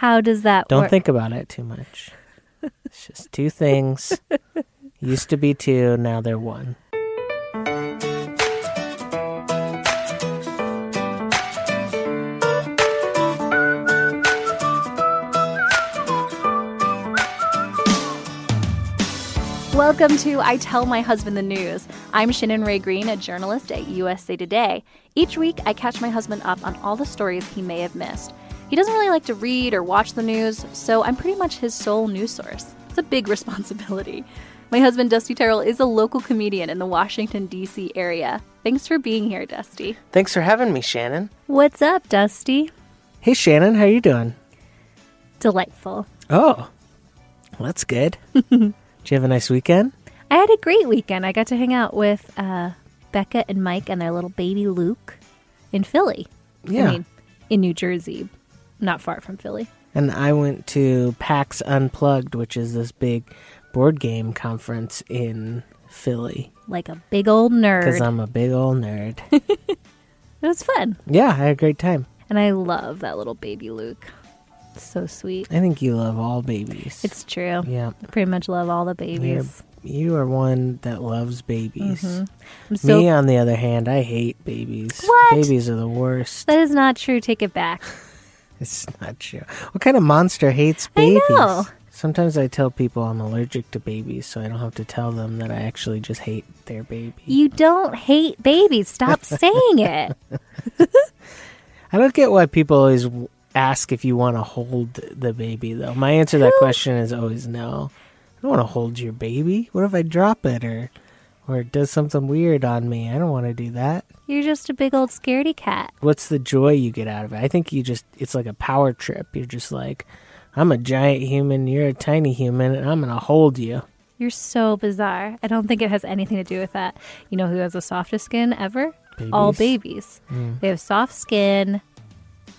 How does that Don't work? think about it too much. It's just two things. Used to be two, now they're one. Welcome to I Tell My Husband the News. I'm Shannon Rae Green, a journalist at USA Today. Each week, I catch my husband up on all the stories he may have missed. He doesn't really like to read or watch the news, so I'm pretty much his sole news source. It's a big responsibility. My husband, Dusty Terrill, is a local comedian in the Washington, D.C. area. Thanks for being here, Dusty. Thanks for having me, Shannon. What's up, Dusty? Hey, Shannon, how you doing? Delightful. Oh, well, that's good. Did you have a nice weekend? I had a great weekend. I got to hang out with uh, Becca and Mike and their little baby Luke in Philly. Yeah. I mean, in New Jersey, not far from Philly. And I went to PAX Unplugged, which is this big board game conference in Philly. Like a big old nerd. Because. I'm a big old nerd. it was fun. yeah, I had a great time. And I love that little baby Luke. So sweet. I think you love all babies. It's true. yeah. I pretty much love all the You're, babies. you are one that loves babies. Mm-hmm. I'm so Me, on the other hand, I hate babies. What? Babies are the worst. that is not true. Take it back. It's not true. What kind of monster hates babies? I know. Sometimes I tell people I'm allergic to babies, so I don't have to tell them that I actually just hate their baby. You don't hate babies. Stop saying it. I don't get why people always ask if you want to hold the baby, though. My answer to that question is always no. I don't want to hold your baby. What if I drop it or, or it does something weird on me? I don't want to do that. You're just a big old scaredy cat. What's the joy you get out of it? I think you just, it's like a power trip. You're just like, I'm a giant human, you're a tiny human, and I'm going to hold you. You're so bizarre. I don't think it has anything to do with that. You know who has the softest skin ever? All Babies? babies. Mm. They have soft skin.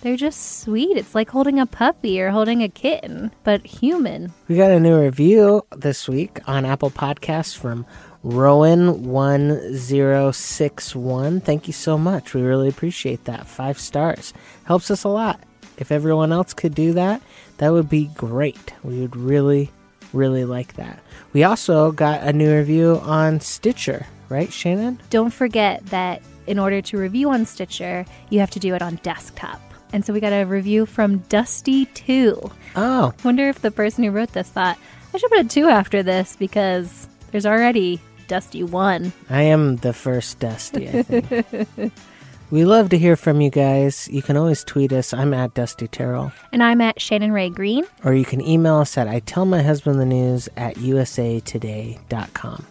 They're just sweet. It's like holding a puppy or holding a kitten, but human. We got a new review this week on Apple Podcasts from Rowan1061. Thank you so much. We really appreciate that. Five stars. Helps us a lot. If everyone else could do that, that would be great. We would really, really like that. We also got a new review on Stitcher, right, Shannon? Don't forget that in order to review on Stitcher, you have to do it on desktop. And so we got a review from Dusty2. Oh, Wonder if the person who wrote this thought, I should put a 2 after this because there's already Dusty 1. I am the first Dusty, I think. we love to hear from you guys. You can always tweet us. I'm at Dusty Terrill. And I'm at Shannon Rae Green. or you can email us at I tell my husband the news at usatoday.com.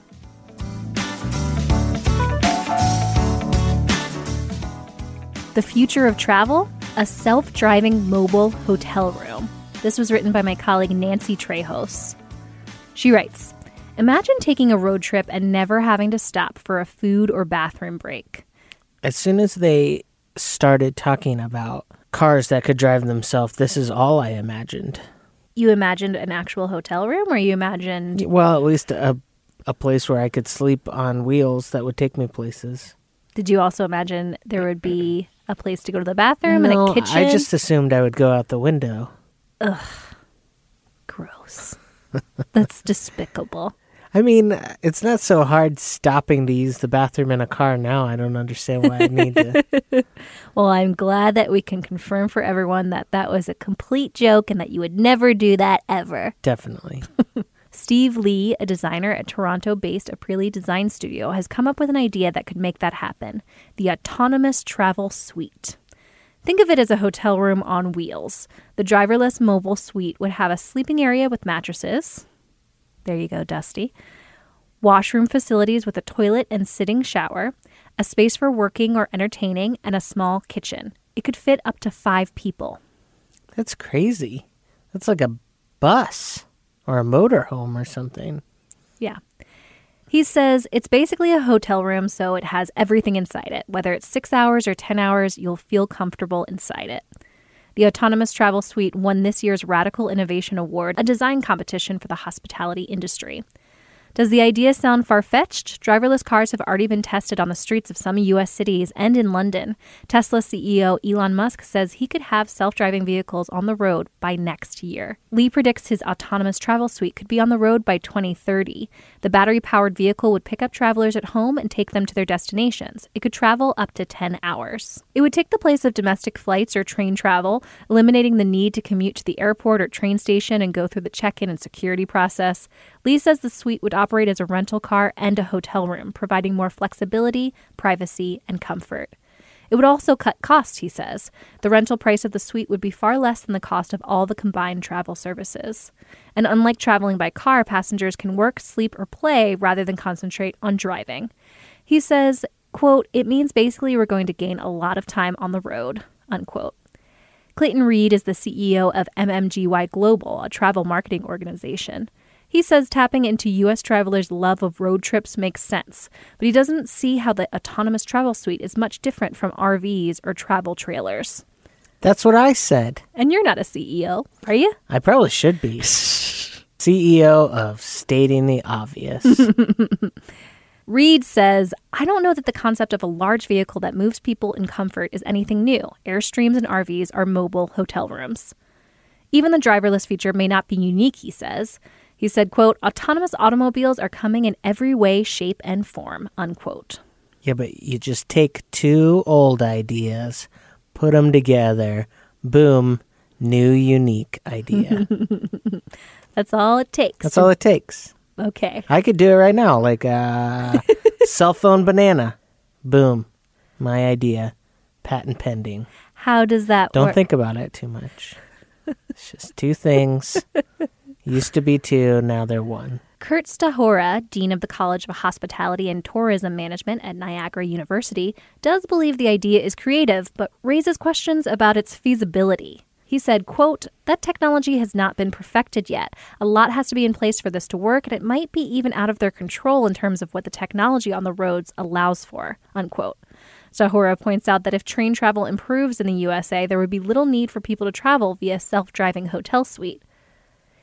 The Future of Travel, a self driving mobile hotel room. This was written by my colleague Nancy Trejos. She writes Imagine taking a road trip and never having to stop for a food or bathroom break. As soon as they started talking about cars that could drive themselves, this is all I imagined. You imagined an actual hotel room, or you imagined. Well, at least a a place where I could sleep on wheels that would take me places. Did you also imagine there would be a place to go to the bathroom and a kitchen? I just assumed I would go out the window. Ugh. Gross. That's despicable. I mean, it's not so hard stopping to use the bathroom in a car now. I don't understand why I need to. Well, I'm glad that we can confirm for everyone that that was a complete joke and that you would never do that ever. Definitely. Steve Lee, a designer at Toronto based Aprilli Design Studio, has come up with an idea that could make that happen the autonomous travel suite. Think of it as a hotel room on wheels. The driverless mobile suite would have a sleeping area with mattresses. There you go, Dusty. Washroom facilities with a toilet and sitting shower, a space for working or entertaining, and a small kitchen. It could fit up to five people. That's crazy. That's like a bus or a motorhome or something. Yeah. He says it's basically a hotel room, so it has everything inside it. Whether it's six hours or 10 hours, you'll feel comfortable inside it. The Autonomous Travel Suite won this year's Radical Innovation Award, a design competition for the hospitality industry. Does the idea sound far fetched? Driverless cars have already been tested on the streets of some U.S. cities and in London. Tesla CEO Elon Musk says he could have self driving vehicles on the road by next year. Lee predicts his autonomous travel suite could be on the road by 2030. The battery powered vehicle would pick up travelers at home and take them to their destinations. It could travel up to 10 hours. It would take the place of domestic flights or train travel, eliminating the need to commute to the airport or train station and go through the check in and security process. Lee says the suite would operate as a rental car and a hotel room, providing more flexibility, privacy, and comfort. It would also cut costs, he says. The rental price of the suite would be far less than the cost of all the combined travel services. And unlike traveling by car, passengers can work, sleep, or play rather than concentrate on driving. He says, quote, it means basically we're going to gain a lot of time on the road, unquote. Clayton Reid is the CEO of MMGY Global, a travel marketing organization. He says tapping into U.S. travelers' love of road trips makes sense, but he doesn't see how the autonomous travel suite is much different from RVs or travel trailers. That's what I said. And you're not a CEO, are you? I probably should be. CEO of Stating the Obvious. Reid says, I don't know that the concept of a large vehicle that moves people in comfort is anything new. Airstreams and RVs are mobile hotel rooms. Even the driverless feature may not be unique, he says. He said, quote, autonomous automobiles are coming in every way, shape, and form, unquote. yeah, but you just take two old ideas, put them together, boom, new unique idea. That's all it takes. That's all it takes. Okay. I could do it right now, like uh, cell phone banana. Boom, my idea, patent pending. How does that Don't work? think about it too much. It's just two things. Used to be two, now they're one. Kurt Stahura, Dean of the College of Hospitality and Tourism Management at Niagara University, does believe the idea is creative, but raises questions about its feasibility. He said, quote, that technology has not been perfected yet. A lot has to be in place for this to work, and it might be even out of their control in terms of what the technology on the roads allows for, unquote. Stahura points out that if train travel improves in the USA, there would be little need for people to travel via self-driving hotel suite.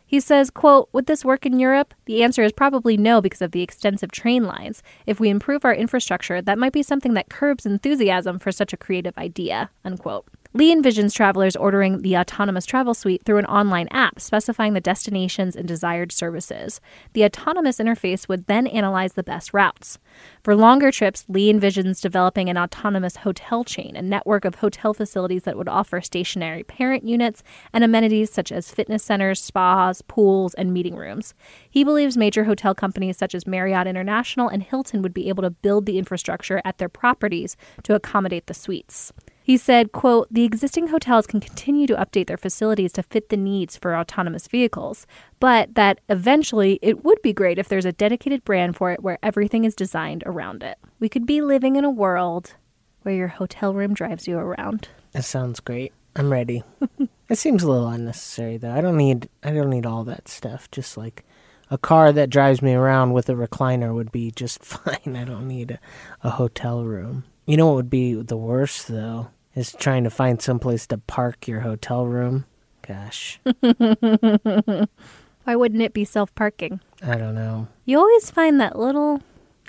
He says, quote, Would this work in Europe? The answer is probably no because of the extensive train lines. If we improve our infrastructure, that might be something that curbs enthusiasm for such a creative idea, unquote. Lee envisions travelers ordering the autonomous travel suite through an online app specifying the destinations and desired services. The autonomous interface would then analyze the best routes. For longer trips, Lee envisions developing an autonomous hotel chain, a network of hotel facilities that would offer stationary parent units and amenities such as fitness centers, spas, pools, and meeting rooms. He believes major hotel companies such as Marriott International and Hilton would be able to build the infrastructure at their properties to accommodate the suites. He said, quote, the existing hotels can continue to update their facilities to fit the needs for autonomous vehicles, but that eventually it would be great if there's a dedicated brand for it where everything is designed around it. We could be living in a world where your hotel room drives you around. That sounds great. I'm ready. it seems a little unnecessary though. I don't need I don't need all that stuff. Just like a car that drives me around with a recliner would be just fine. I don't need a, a hotel room. You know what would be the worst though? Is trying to find someplace to park your hotel room. Gosh, Why wouldn't it be self parking? I don't know. You always find that little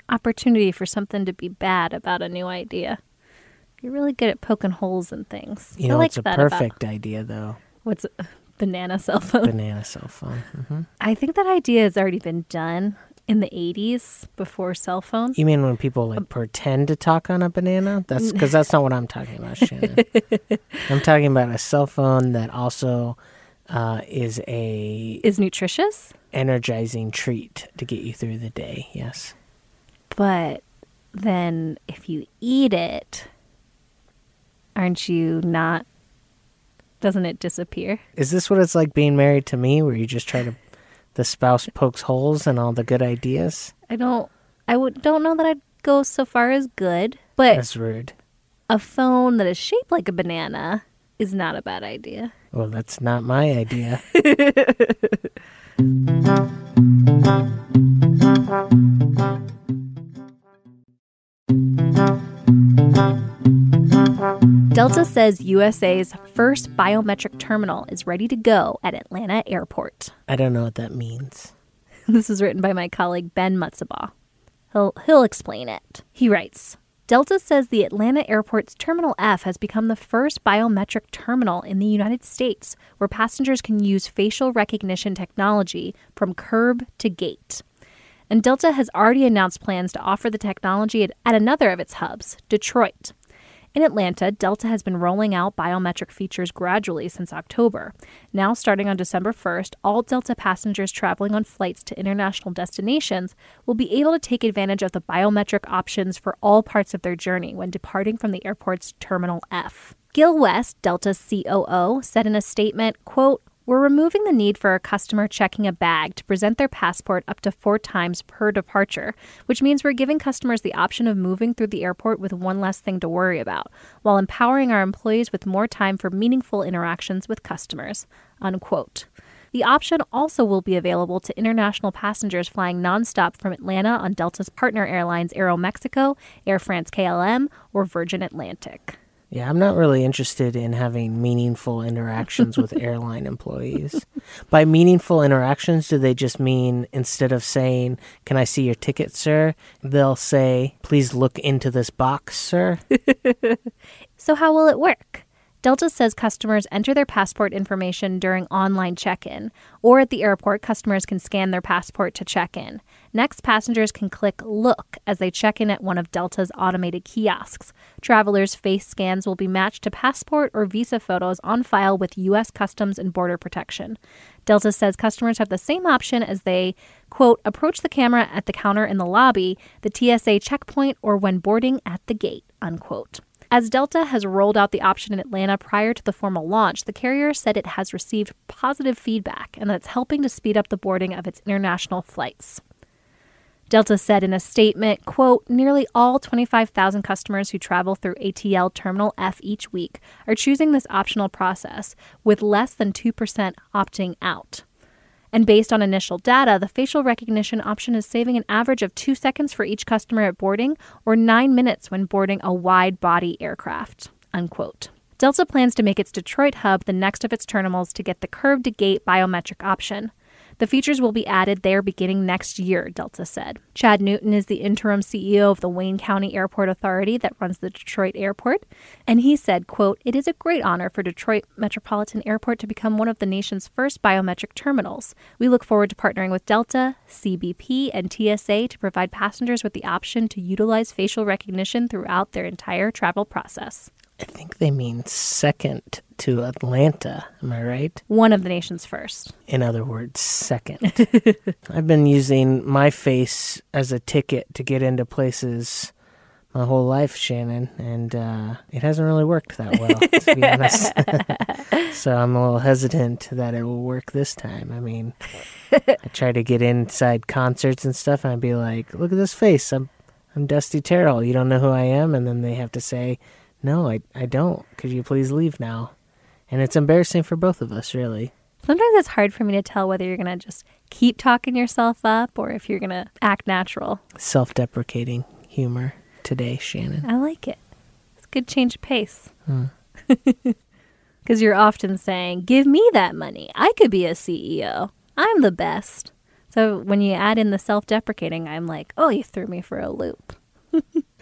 opportunity for something to be bad about a new idea. You're really good at poking holes in things. You I know, like it's a that about- perfect idea though. what's a banana cell phone? Banana cell phone. hmm I think that idea has already been done in the 80s before cell phone. You mean when people like pretend to talk on a banana? That's because that's not what I'm talking about, Shannon. I'm talking about a cell phone that also uh, is a Is nutritious, energizing treat to get you through the day. Yes. but then if you eat it, aren't you not? Doesn't it disappear? Is this what it's like being married to me, where you just try to the spouse pokes holes in all the good ideas? I don't. I would don't know that I'd go so far as good, but That's rude. a phone that is shaped like a banana is not a bad idea. Well, that's not my idea. Delta says USA's first biometric terminal is ready to go at Atlanta Airport. I don't know what that means. this is written by my colleague Ben Mutzabaugh. He'll, he'll explain it. He writes Delta says the Atlanta airport's Terminal F has become the first biometric terminal in the United States where passengers can use facial recognition technology from curb to gate. And Delta has already announced plans to offer the technology at, at another of its hubs, Detroit. In Atlanta, Delta has been rolling out biometric features gradually since October. Now, starting on December 1st, all Delta passengers traveling on flights to international destinations will be able to take advantage of the biometric options for all parts of their journey when departing from the airport's Terminal F. Gil West, Delta's COO, said in a statement, quote, we're removing the need for a customer checking a bag to present their passport up to four times per departure, which means we're giving customers the option of moving through the airport with one less thing to worry about, while empowering our employees with more time for meaningful interactions with customers. Unquote. The option also will be available to international passengers flying nonstop from Atlanta on Delta's partner airlines Aeromexico, Air France KLM, or Virgin Atlantic. Yeah, I'm not really interested in having meaningful interactions with airline employees. By meaningful interactions, do they just mean instead of saying, Can I see your ticket, sir? They'll say, Please look into this box, sir? so, how will it work? Delta says customers enter their passport information during online check in, or at the airport, customers can scan their passport to check in. Next, passengers can click Look as they check in at one of Delta's automated kiosks. Travelers' face scans will be matched to passport or visa photos on file with U.S. Customs and Border Protection. Delta says customers have the same option as they, quote, approach the camera at the counter in the lobby, the TSA checkpoint, or when boarding at the gate, unquote. As Delta has rolled out the option in Atlanta prior to the formal launch, the carrier said it has received positive feedback and that it's helping to speed up the boarding of its international flights. Delta said in a statement, quote, nearly all 25,000 customers who travel through ATL Terminal F each week are choosing this optional process, with less than 2% opting out. And based on initial data, the facial recognition option is saving an average of two seconds for each customer at boarding or nine minutes when boarding a wide body aircraft. Unquote. Delta plans to make its Detroit hub the next of its terminals to get the curb to gate biometric option. The features will be added there beginning next year, Delta said. Chad Newton is the interim CEO of the Wayne County Airport Authority that runs the Detroit airport, and he said, quote, "It is a great honor for Detroit Metropolitan Airport to become one of the nation's first biometric terminals. We look forward to partnering with Delta, CBP, and TSA to provide passengers with the option to utilize facial recognition throughout their entire travel process." I think they mean second to Atlanta. Am I right? One of the nation's first. In other words, second. I've been using my face as a ticket to get into places my whole life, Shannon, and uh, it hasn't really worked that well, to be honest. so I'm a little hesitant that it will work this time. I mean, I try to get inside concerts and stuff, and I'd be like, "Look at this face! I'm I'm Dusty Terrill. You don't know who I am," and then they have to say no, I, I don't. Could you please leave now? And it's embarrassing for both of us, really. Sometimes it's hard for me to tell whether you're going to just keep talking yourself up or if you're going to act natural. Self deprecating humor today, Shannon. I like it. It's a good change of pace. Because hmm. you're often saying, Give me that money. I could be a CEO. I'm the best. So when you add in the self deprecating, I'm like, Oh, you threw me for a loop.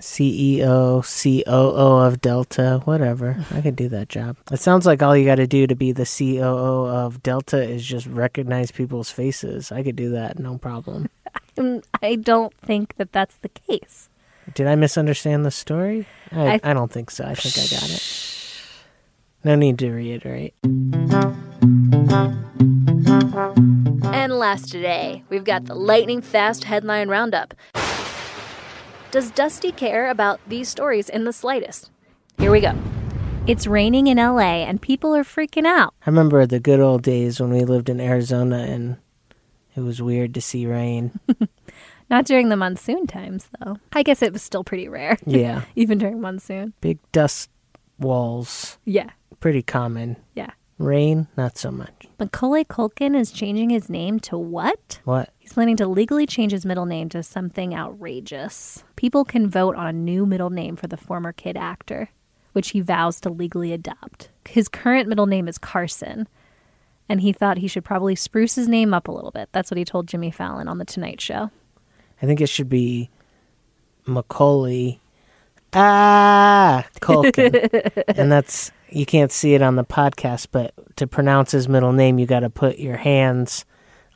CEO, COO of Delta, whatever. I could do that job. It sounds like all you got to do to be the COO of Delta is just recognize people's faces. I could do that, no problem. I don't think that that's the case. Did I misunderstand the story? I, I, th- I don't think so. I think I got it. No need to reiterate. And last today, we've got the lightning fast headline roundup. Does Dusty care about these stories in the slightest? Here we go. It's raining in LA and people are freaking out. I remember the good old days when we lived in Arizona and it was weird to see rain. Not during the monsoon times, though. I guess it was still pretty rare. Yeah. Even during monsoon. Big dust walls. Yeah. Pretty common. Yeah. Rain, not so much. Macaulay Culkin is changing his name to what? What? He's planning to legally change his middle name to something outrageous. People can vote on a new middle name for the former kid actor, which he vows to legally adopt. His current middle name is Carson. and he thought he should probably spruce his name up a little bit. That's what he told Jimmy Fallon on The Tonight Show. I think it should be Macaulay. Ah, Culkin. and that's, you can't see it on the podcast, but to pronounce his middle name, you got to put your hands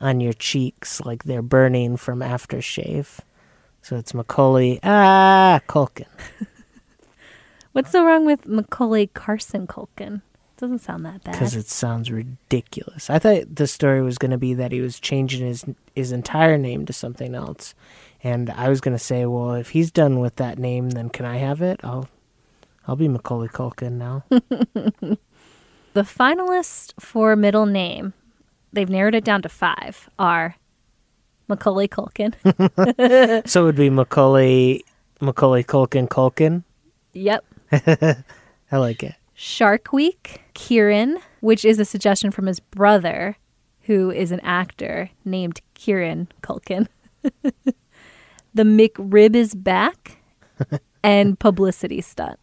on your cheeks like they're burning from aftershave. So it's Macaulay. Ah, Culkin. What's so wrong with Macaulay Carson Culkin? Doesn't sound that bad. because it sounds ridiculous. I thought the story was going to be that he was changing his his entire name to something else, and I was going to say, well, if he's done with that name, then can I have it? I'll I'll be Macaulay Culkin now. The finalist for middle name, they've narrowed it down to five, are Macaulay Culkin. so it would be Macaulay Macaulay Culkin Culkin. yep. I like it. Shark Week, Kieran, which is a suggestion from his brother, who is an actor named Kieran Culkin. the McRib is back, and publicity stunt.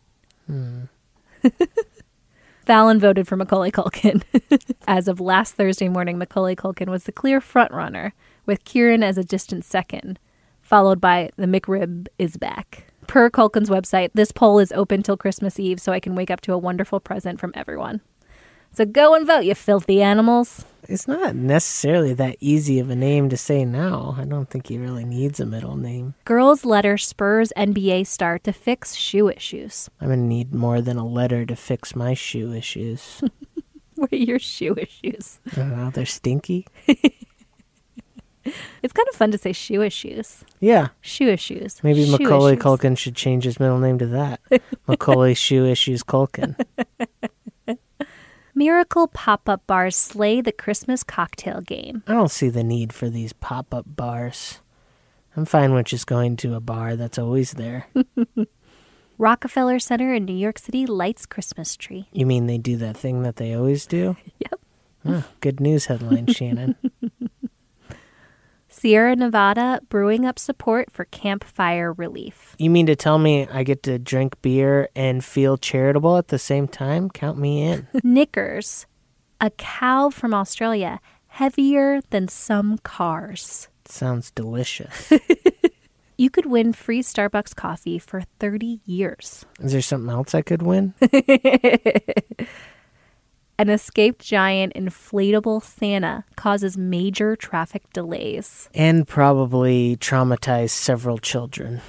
Hmm. Fallon voted for Macaulay Culkin. as of last Thursday morning, Macaulay Culkin was the clear frontrunner, with Kieran as a distant second, followed by the McRib is back. Per Culkin's website, this poll is open till Christmas Eve, so I can wake up to a wonderful present from everyone. So go and vote, you filthy animals. It's not necessarily that easy of a name to say now. I don't think he really needs a middle name. Girls' letter spurs NBA star to fix shoe issues. I'm gonna need more than a letter to fix my shoe issues. What are your shoe issues? I don't know, they're stinky. It's kind of fun to say shoe issues. Yeah, Shoe issues. maybe Shoe Macaulay issues. Culkin should change his middle name to that. Macaulay Shoe Issues Culkin. Miracle pop up bars slay the Christmas cocktail game. I don't see the need for these pop up bars. I'm fine with just going to a bar that's always there. Rockefeller Center in New York City lights Christmas tree. You mean they do that thing that they always do? Yep. Huh, good news headline, Shannon. Sierra Nevada brewing up support for campfire relief. You mean to tell me I get to drink beer and feel charitable at the same time? Count me in. Knickers, a cow from Australia, heavier than some cars. Sounds delicious. You could win free Starbucks coffee for 30 years. Is there something else I could win? An escaped giant inflatable Santa causes major traffic delays. And probably traumatized several children.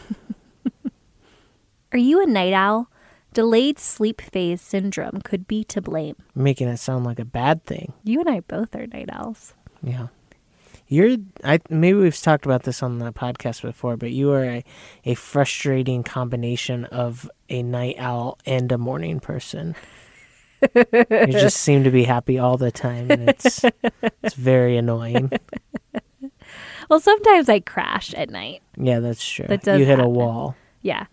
Are you a night owl? Delayed sleep phase syndrome could be to blame. Making it sound like a bad thing. You and I both are night owls. Yeah. You're I maybe we've talked about this on the podcast before, but you are a, a frustrating combination of a night owl and a morning person. You just seem to be happy all the time and it's it's very annoying. Well, sometimes I crash at night. Yeah, that's true. That does you hit a wall. Yeah.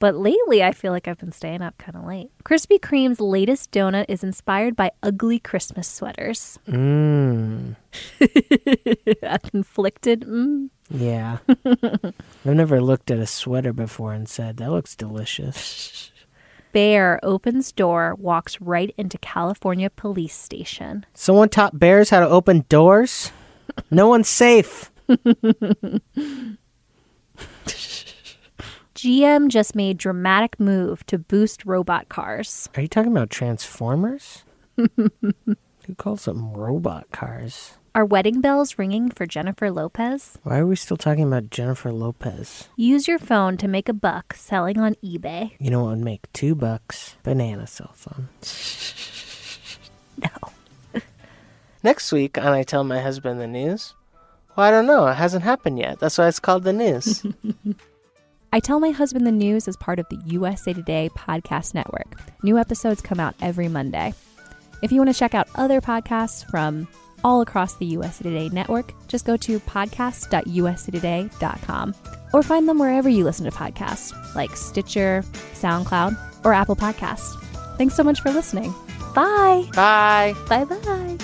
But lately, I feel like I've been staying up kind of late. Krispy Kreme's latest donut is inspired by ugly Christmas sweaters. Mmm. a conflicted, mm. Yeah. I've never looked at a sweater before and said, that looks delicious. Bear opens door, walks right into California police station. Someone taught bears how to open doors? No one's safe. GM just made dramatic move to boost robot cars. Are you talking about Transformers? Who calls them robot cars? Are wedding bells ringing for Jennifer Lopez? Why are we still talking about Jennifer Lopez? Use your phone to make a buck selling on eBay. You know what would make two bucks? Banana cell phone. No. Next week on I Tell My Husband the News. Well, I don't know. It hasn't happened yet. That's why it's called the news. I Tell My Husband the News is part of the USA Today podcast network. New episodes come out every Monday. If you want to check out other podcasts from all across the USA Today network, just go to podcast.usatoday.com or find them wherever you listen to podcasts, like Stitcher, SoundCloud, or Apple Podcasts. Thanks so much for listening. Bye. Bye. Bye bye.